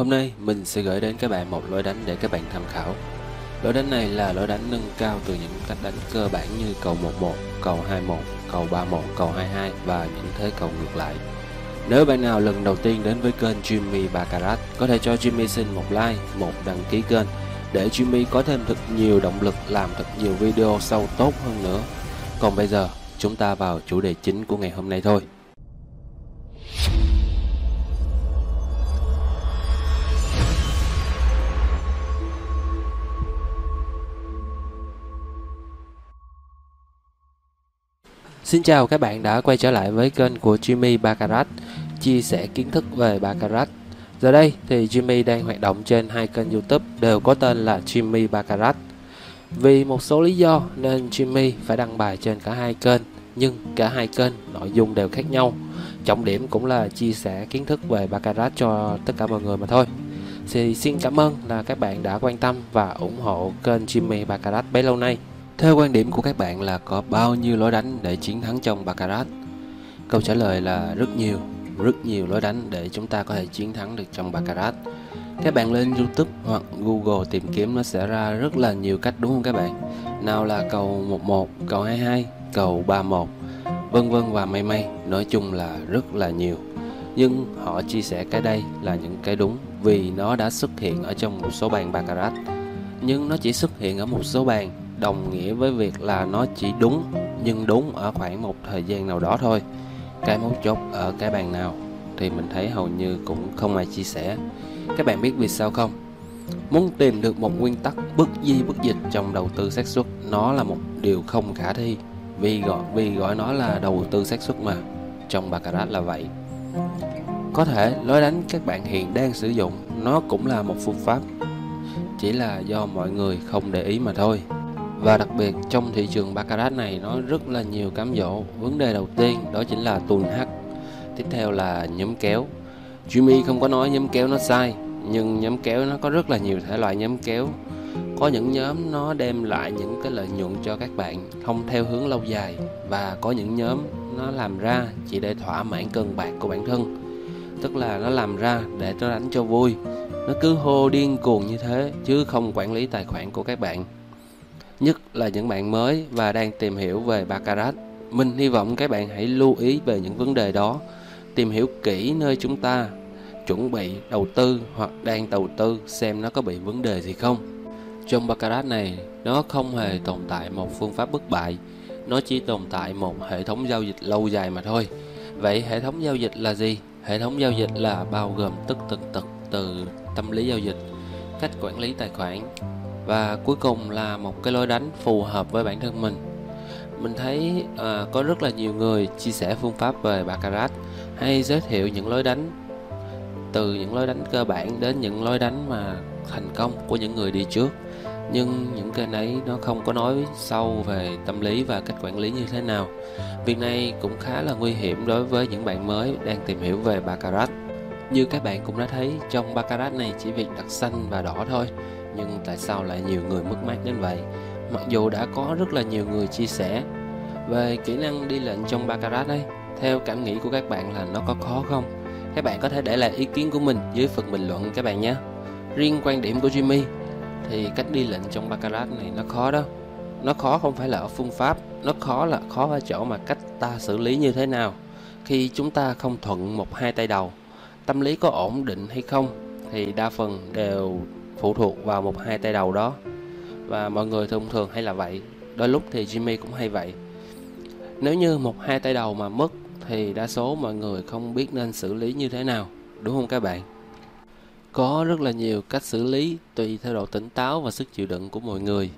Hôm nay mình sẽ gửi đến các bạn một lối đánh để các bạn tham khảo. Lối đánh này là lối đánh nâng cao từ những cách đánh cơ bản như cầu 11, cầu 21, cầu 31, cầu 22 và những thế cầu ngược lại. Nếu bạn nào lần đầu tiên đến với kênh Jimmy Baccarat, có thể cho Jimmy xin một like, một đăng ký kênh để Jimmy có thêm thật nhiều động lực làm thật nhiều video sâu tốt hơn nữa. Còn bây giờ, chúng ta vào chủ đề chính của ngày hôm nay thôi. Xin chào các bạn đã quay trở lại với kênh của Jimmy Baccarat, chia sẻ kiến thức về Baccarat. Giờ đây thì Jimmy đang hoạt động trên hai kênh YouTube đều có tên là Jimmy Baccarat. Vì một số lý do nên Jimmy phải đăng bài trên cả hai kênh, nhưng cả hai kênh nội dung đều khác nhau. Trọng điểm cũng là chia sẻ kiến thức về Baccarat cho tất cả mọi người mà thôi. Thì xin cảm ơn là các bạn đã quan tâm và ủng hộ kênh Jimmy Baccarat bấy lâu nay. Theo quan điểm của các bạn là có bao nhiêu lối đánh để chiến thắng trong Baccarat? Câu trả lời là rất nhiều, rất nhiều lối đánh để chúng ta có thể chiến thắng được trong Baccarat. Các bạn lên YouTube hoặc Google tìm kiếm nó sẽ ra rất là nhiều cách đúng không các bạn? Nào là cầu 11, cầu 22, cầu 31, vân vân và may may, nói chung là rất là nhiều. Nhưng họ chia sẻ cái đây là những cái đúng vì nó đã xuất hiện ở trong một số bàn Baccarat. Nhưng nó chỉ xuất hiện ở một số bàn đồng nghĩa với việc là nó chỉ đúng, nhưng đúng ở khoảng một thời gian nào đó thôi. Cái mấu chốt ở cái bàn nào thì mình thấy hầu như cũng không ai chia sẻ. Các bạn biết vì sao không? Muốn tìm được một nguyên tắc bất di bất dịch trong đầu tư xác suất, nó là một điều không khả thi. Vì gọi vì gọi nó là đầu tư xác suất mà. Trong baccarat là vậy. Có thể lối đánh các bạn hiện đang sử dụng, nó cũng là một phương pháp. Chỉ là do mọi người không để ý mà thôi và đặc biệt trong thị trường Baccarat này, nó rất là nhiều cám dỗ. Vấn đề đầu tiên đó chính là tuần hắc. tiếp theo là nhóm kéo. Jimmy không có nói nhóm kéo nó sai, nhưng nhóm kéo nó có rất là nhiều thể loại nhóm kéo. Có những nhóm nó đem lại những cái lợi nhuận cho các bạn, không theo hướng lâu dài. Và có những nhóm nó làm ra chỉ để thỏa mãn cơn bạc của bản thân. Tức là nó làm ra để nó đánh cho vui. Nó cứ hô điên cuồng như thế, chứ không quản lý tài khoản của các bạn nhất là những bạn mới và đang tìm hiểu về Baccarat. Mình hy vọng các bạn hãy lưu ý về những vấn đề đó, tìm hiểu kỹ nơi chúng ta chuẩn bị đầu tư hoặc đang đầu tư xem nó có bị vấn đề gì không. Trong Baccarat này, nó không hề tồn tại một phương pháp bất bại, nó chỉ tồn tại một hệ thống giao dịch lâu dài mà thôi. Vậy hệ thống giao dịch là gì? Hệ thống giao dịch là bao gồm tất tật tật từ tâm lý giao dịch, cách quản lý tài khoản, và cuối cùng là một cái lối đánh phù hợp với bản thân mình. Mình thấy à, có rất là nhiều người chia sẻ phương pháp về baccarat hay giới thiệu những lối đánh từ những lối đánh cơ bản đến những lối đánh mà thành công của những người đi trước. Nhưng những kênh ấy nó không có nói sâu về tâm lý và cách quản lý như thế nào. Việc này cũng khá là nguy hiểm đối với những bạn mới đang tìm hiểu về baccarat. Như các bạn cũng đã thấy trong baccarat này chỉ việc đặt xanh và đỏ thôi nhưng tại sao lại nhiều người mất mát đến vậy? Mặc dù đã có rất là nhiều người chia sẻ về kỹ năng đi lệnh trong baccarat ấy, theo cảm nghĩ của các bạn là nó có khó không? Các bạn có thể để lại ý kiến của mình dưới phần bình luận các bạn nhé. Riêng quan điểm của Jimmy, thì cách đi lệnh trong baccarat này nó khó đó. Nó khó không phải là ở phương pháp, nó khó là khó ở chỗ mà cách ta xử lý như thế nào. Khi chúng ta không thuận một hai tay đầu, tâm lý có ổn định hay không, thì đa phần đều phụ thuộc vào một hai tay đầu đó. Và mọi người thông thường hay là vậy, đôi lúc thì Jimmy cũng hay vậy. Nếu như một hai tay đầu mà mất thì đa số mọi người không biết nên xử lý như thế nào, đúng không các bạn? Có rất là nhiều cách xử lý tùy theo độ tỉnh táo và sức chịu đựng của mọi người.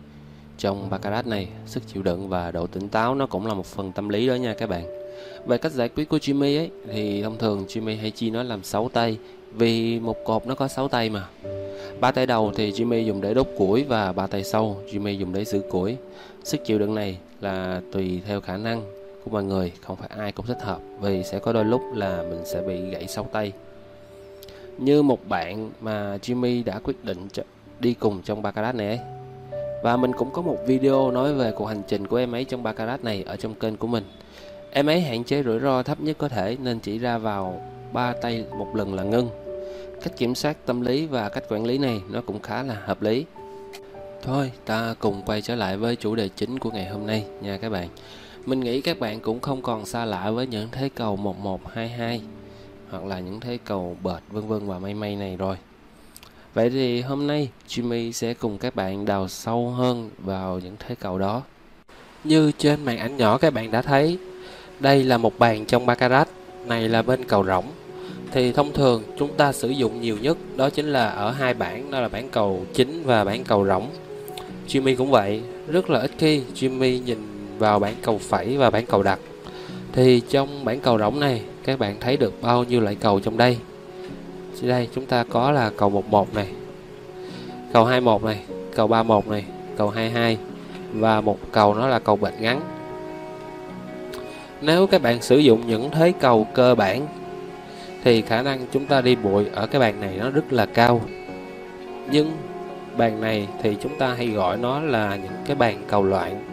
Trong baccarat này, sức chịu đựng và độ tỉnh táo nó cũng là một phần tâm lý đó nha các bạn. Về cách giải quyết của Jimmy ấy, thì thông thường Jimmy hay chia nó làm 6 tay vì một cột nó có 6 tay mà ba tay đầu thì Jimmy dùng để đốt củi và ba tay sau, Jimmy dùng để giữ củi sức chịu đựng này là tùy theo khả năng của mọi người, không phải ai cũng thích hợp, vì sẽ có đôi lúc là mình sẽ bị gãy sau tay như một bạn mà Jimmy đã quyết định đi cùng trong Baccarat này ấy. Và mình cũng có một video nói về cuộc hành trình của em ấy trong Baccarat này ở trong kênh của mình. Em ấy hạn chế rủi ro thấp nhất có thể, nên chỉ ra vào ba tay một lần là ngưng cách kiểm soát tâm lý và cách quản lý này nó cũng khá là hợp lý thôi ta cùng quay trở lại với chủ đề chính của ngày hôm nay nha các bạn mình nghĩ các bạn cũng không còn xa lạ với những thế cầu 1122 hoặc là những thế cầu bệt vân vân và may may này rồi Vậy thì hôm nay Jimmy sẽ cùng các bạn đào sâu hơn vào những thế cầu đó. Như trên màn ảnh nhỏ các bạn đã thấy, đây là một bàn trong Baccarat, này là bên cầu rỗng. Thì thông thường chúng ta sử dụng nhiều nhất đó chính là ở hai bảng, đó là bảng cầu chính và bảng cầu rỗng. Jimmy cũng vậy, rất là ít khi Jimmy nhìn vào bảng cầu phẩy và bảng cầu đặt. Thì trong bảng cầu rỗng này, các bạn thấy được bao nhiêu loại cầu trong đây? Thì đây chúng ta có là cầu 11 này Cầu 21 này Cầu 31 này Cầu 22 Và một cầu nó là cầu bệnh ngắn Nếu các bạn sử dụng những thế cầu cơ bản thì khả năng chúng ta đi bụi ở cái bàn này nó rất là cao. Nhưng bàn này thì chúng ta hay gọi nó là những cái bàn cầu loạn,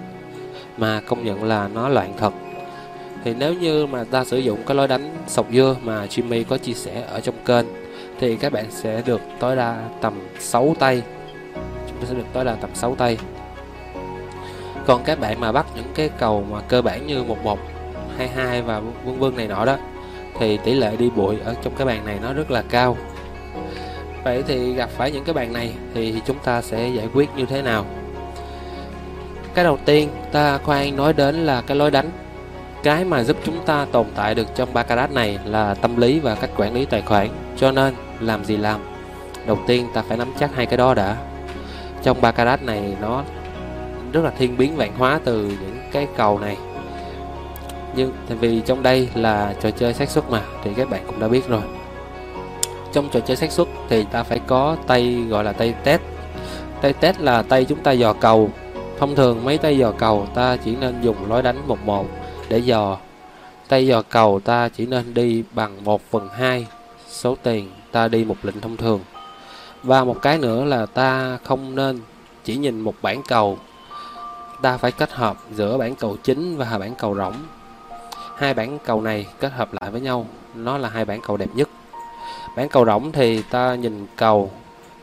Mà công nhận là nó loạn thật. Thì nếu như mà ta sử dụng cái lối đánh sọc dưa mà Jimmy có chia sẻ ở trong kênh, thì các bạn sẽ được tối đa tầm 6 tay. Chúng ta sẽ được tối đa tầm 6 tay. Còn các bạn mà bắt những cái cầu mà cơ bản như 11 22 và vân vân này nọ đó thì tỷ lệ đi bụi ở trong cái bàn này nó rất là cao. Vậy thì gặp phải những cái bàn này thì chúng ta sẽ giải quyết như thế nào? Cái đầu tiên ta khoan nói đến là cái lối đánh. Cái mà giúp chúng ta tồn tại được trong Baccarat này là tâm lý và cách quản lý tài khoản. Cho nên, làm gì làm? Đầu tiên ta phải nắm chắc hai cái đó đã. Trong Baccarat này nó rất là thiên biến vạn hóa từ những cái cầu này nhưng vì trong đây là trò chơi xác suất mà, thì các bạn cũng đã biết rồi. Trong trò chơi xác suất thì ta phải có tay gọi là tay test. Tay test là tay chúng ta dò cầu. Thông thường mấy tay dò cầu ta chỉ nên dùng lối đánh một một để dò. Tay dò cầu ta chỉ nên đi bằng 1 phần 2 số tiền ta đi một lệnh thông thường. Và một cái nữa là ta không nên chỉ nhìn một bản cầu. Ta phải kết hợp giữa bản cầu chính và bản cầu rỗng hai bản cầu này kết hợp lại với nhau, nó là hai bản cầu đẹp nhất. Bản cầu rỗng thì ta nhìn cầu,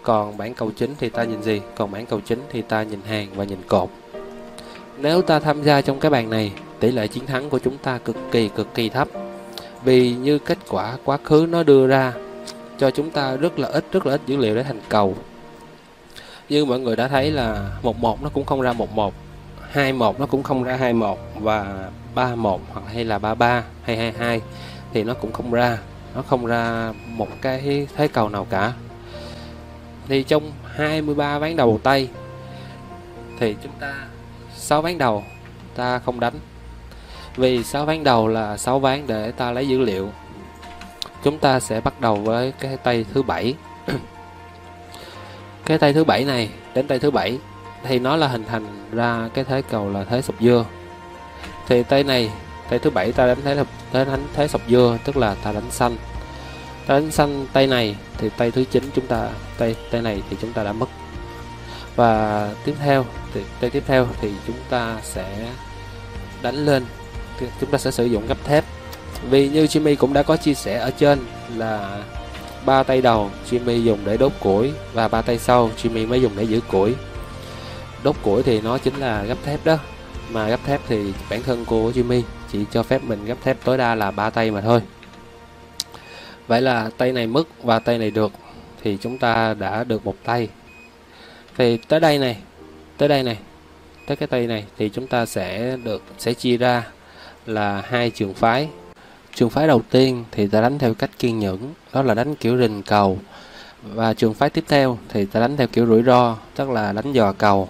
còn bản cầu chính thì ta nhìn gì? Còn bản cầu chính thì ta nhìn hàng và nhìn cột. Nếu ta tham gia trong cái bàn này, tỷ lệ chiến thắng của chúng ta cực kỳ cực kỳ thấp. Vì như kết quả quá khứ nó đưa ra, cho chúng ta rất là ít, rất là ít dữ liệu để thành cầu. Như mọi người đã thấy là một một nó cũng không ra một một, hai một nó cũng không ra hai một, và ba một hoặc hay là ba ba hay hai hai thì nó cũng không ra, nó không ra một cái thế cầu nào cả. Thì trong 23 ván đầu tay thì chúng ta 6 ván đầu ta không đánh. Vì 6 ván đầu là 6 ván để ta lấy dữ liệu. Chúng ta sẽ bắt đầu với cái tay thứ bảy. Cái tay thứ bảy này, đến tay thứ bảy thì nó là hình thành ra cái thế cầu là thế sụp dưa thì tay này tay thứ bảy ta đánh thế thế đánh thế sọc dưa, tức là ta đánh xanh. Ta đánh xanh tay này, thì tay thứ chín chúng ta tay tay này thì chúng ta đã mất. Và tiếp theo, thì tay tiếp theo thì chúng ta sẽ đánh lên. Chúng ta sẽ sử dụng gấp thép. Vì như Jimmy cũng đã có chia sẻ ở trên là ba tay đầu Jimmy dùng để đốt củi và ba tay sau Jimmy mới dùng để giữ củi. Đốt củi thì nó chính là gấp thép đó mà gấp thép thì bản thân của Jimmy chỉ cho phép mình gấp thép tối đa là ba tay mà thôi. Vậy là tay này mất và tay này được thì chúng ta đã được một tay. Thì tới đây này, tới đây này, tới cái tay này thì chúng ta sẽ được, sẽ chia ra là hai trường phái. Trường phái đầu tiên thì ta đánh theo cách kiên nhẫn, đó là đánh kiểu rình cầu. Và trường phái tiếp theo thì ta đánh theo kiểu rủi ro, tức là đánh dò cầu.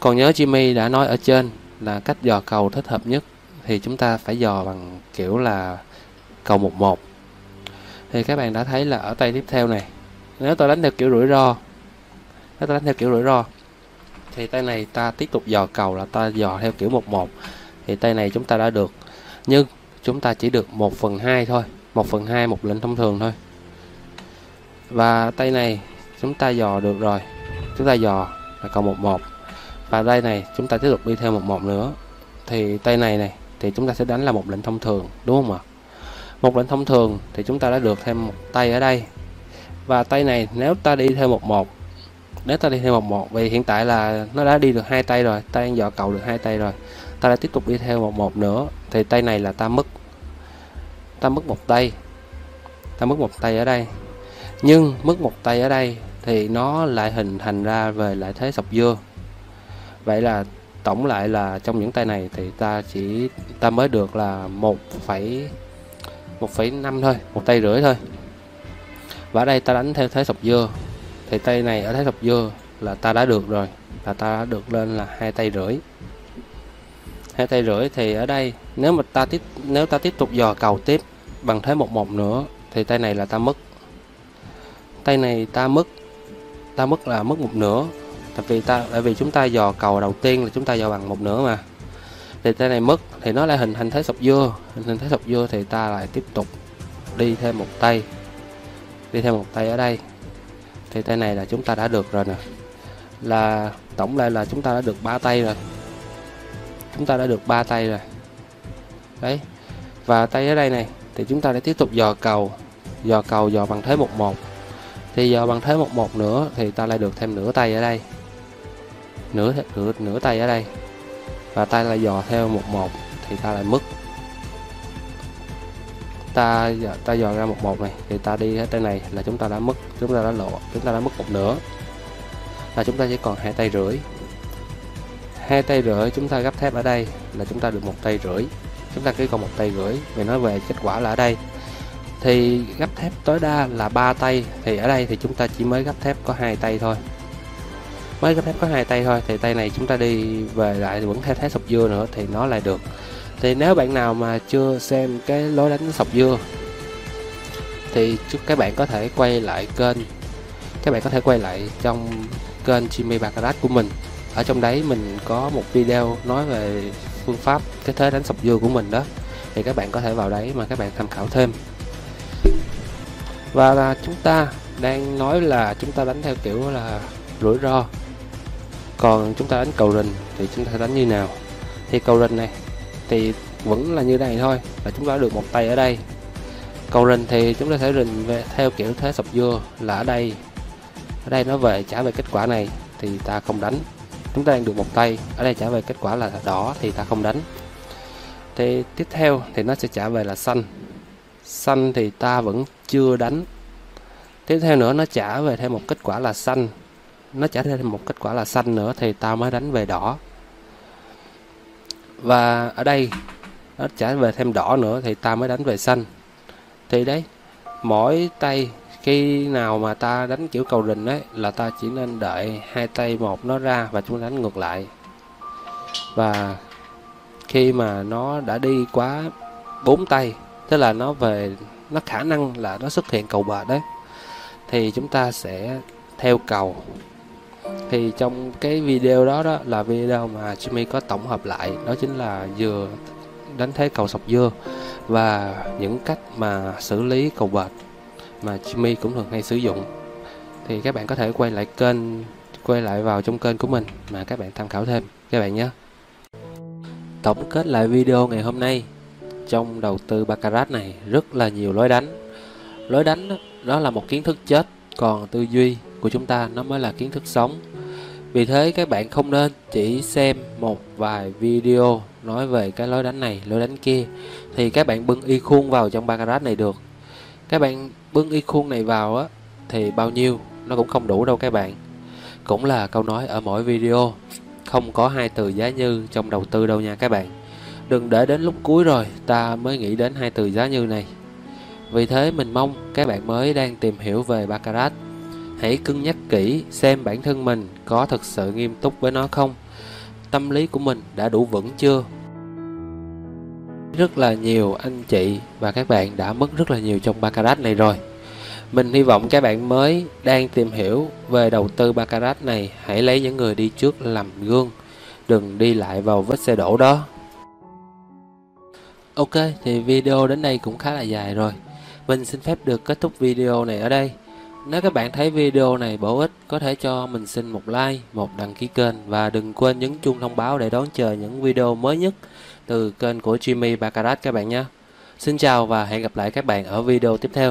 Còn nhớ Jimmy đã nói ở trên là cách dò cầu thích hợp nhất. Thì chúng ta phải dò bằng kiểu là cầu một một. Thì các bạn đã thấy là ở tay tiếp theo này, nếu tôi đánh theo kiểu rủi ro, nếu tôi đánh theo kiểu rủi ro, thì tay này ta tiếp tục dò cầu là ta dò theo kiểu một một. Thì tay này chúng ta đã được, nhưng chúng ta chỉ được 1 phần 2 thôi 1 phần 2 một lệnh thông thường thôi. Và tay này chúng ta dò được rồi, chúng ta dò là cầu một một và đây này, chúng ta tiếp tục đi theo một một nữa. Thì tay này này, thì chúng ta sẽ đánh là một lệnh thông thường, đúng không ạ? Một lệnh thông thường thì chúng ta đã được thêm một tay ở đây. Và tay này, nếu ta đi theo một một nếu ta đi theo một một vì hiện tại là nó đã đi được hai tay rồi, ta đang dò cầu được hai tay rồi, ta lại tiếp tục đi theo một một nữa, thì tay này là ta mất. Ta mất một tay. Ta mất một tay ở đây. Nhưng mất một tay ở đây thì nó lại hình thành ra về lại thế sọc dưa vậy là tổng lại là trong những tay này thì ta chỉ, ta mới được là một phẩy một phẩy năm thôi, một tay rưỡi thôi. Và ở đây ta đánh theo thế sọc dưa. Thì tay này ở thế sọc dưa là ta đã được rồi, là ta đã được lên là hai tay rưỡi. Hai tay rưỡi thì ở đây nếu mà ta tiếp, nếu ta tiếp tục dò cầu tiếp bằng thế một một nữa thì tay này là ta mất. Tay này ta mất ta mất là mất một nửa tại vì ta tại vì chúng ta dò cầu đầu tiên là chúng ta dò bằng một nửa mà. Thì tay này mất, thì nó lại hình thành thế sọc dưa. Hình thành thế sọc dưa thì ta lại tiếp tục đi thêm một tay. Đi thêm một tay ở đây. Thì tay này là chúng ta đã được rồi nè. Là, tổng lại là chúng ta đã được ba tay rồi. Chúng ta đã được ba tay rồi. Đấy. Và tay ở đây này, thì chúng ta sẽ tiếp tục dò cầu. Dò cầu dò bằng thế một một. Thì dò bằng thế một một nữa thì ta lại được thêm nửa tay ở đây nửa nửa nửa tay ở đây. Và tay lại dò theo một một thì ta lại mất. Ta ta dò ra một một này, thì ta đi hết tay này là chúng ta đã mất, chúng ta đã lộ, chúng ta đã mất một nửa. Là chúng ta chỉ còn hai tay rưỡi. Hai tay rưỡi chúng ta gấp thép ở đây là chúng ta được một tay rưỡi. Chúng ta chỉ còn một tay rưỡi. Vì nói về kết quả là ở đây. Thì gấp thép tối đa là ba tay, thì ở đây thì chúng ta chỉ mới gấp thép có hai tay thôi mới gấp thép có hai tay thôi, thì tay này chúng ta đi về lại vẫn theo thế sọc dưa nữa thì nó lại được. Thì nếu bạn nào mà chưa xem cái lối đánh sọc dưa, thì chúc các bạn có thể quay lại kênh, các bạn có thể quay lại trong kênh Jimmy Baccarat của mình. Ở trong đấy mình có một video nói về phương pháp cái thế đánh sọc dưa của mình đó. Thì các bạn có thể vào đấy mà các bạn tham khảo thêm. Và là chúng ta đang nói là chúng ta đánh theo kiểu là rủi ro còn chúng ta đánh cầu rình thì chúng ta đánh như nào? Thì cầu rình này thì vẫn là như này thôi, là chúng ta được một tay ở đây. Cầu rình thì chúng ta sẽ rình về theo kiểu thế sọc dưa là ở đây. Ở đây nó về trả về kết quả này thì ta không đánh. Chúng ta đang được một tay, ở đây trả về kết quả là đỏ thì ta không đánh. Thì tiếp theo thì nó sẽ trả về là xanh. Xanh thì ta vẫn chưa đánh. Tiếp theo nữa nó trả về thêm một kết quả là xanh nó trả thêm một kết quả là xanh nữa thì ta mới đánh về đỏ. Và ở đây, nó trả về thêm đỏ nữa thì ta mới đánh về xanh. Thì đấy, mỗi tay khi nào mà ta đánh kiểu cầu rình ấy, là ta chỉ nên đợi hai tay một nó ra và chúng đánh ngược lại. Và khi mà nó đã đi quá bốn tay, tức là nó về, nó khả năng là nó xuất hiện cầu bệt đấy, thì chúng ta sẽ theo cầu thì trong cái video đó đó là video mà Jimmy có tổng hợp lại đó chính là vừa đánh thế cầu sọc dưa và những cách mà xử lý cầu bệt mà Jimmy cũng thường hay sử dụng. Thì các bạn có thể quay lại kênh quay lại vào trong kênh của mình mà các bạn tham khảo thêm các bạn nhé. Tổng kết lại video ngày hôm nay trong đầu tư baccarat này rất là nhiều lối đánh. Lối đánh đó, đó là một kiến thức chết còn tư duy của chúng ta, nó mới là kiến thức sống. Vì thế các bạn không nên chỉ xem một vài video nói về cái lối đánh này, lối đánh kia, thì các bạn bưng y khuôn vào trong baccarat này được. Các bạn bưng y khuôn này vào á, thì bao nhiêu, nó cũng không đủ đâu các bạn. Cũng là câu nói ở mỗi video, không có hai từ giá như trong đầu tư đâu nha các bạn. Đừng để đến lúc cuối rồi, ta mới nghĩ đến hai từ giá như này. Vì thế mình mong các bạn mới đang tìm hiểu về baccarat hãy cân nhắc kỹ xem bản thân mình có thực sự nghiêm túc với nó không. Tâm lý của mình đã đủ vững chưa? Rất là nhiều anh chị và các bạn đã mất rất là nhiều trong baccarat này rồi. Mình hy vọng các bạn mới đang tìm hiểu về đầu tư baccarat này. Hãy lấy những người đi trước làm gương, đừng đi lại vào vết xe đổ đó. Ok, thì video đến đây cũng khá là dài rồi. Mình xin phép được kết thúc video này ở đây nếu các bạn thấy video này bổ ích, có thể cho mình xin một like, một đăng ký kênh và đừng quên nhấn chuông thông báo để đón chờ những video mới nhất từ kênh của Jimmy Baccarat các bạn nhé. Xin chào và hẹn gặp lại các bạn ở video tiếp theo.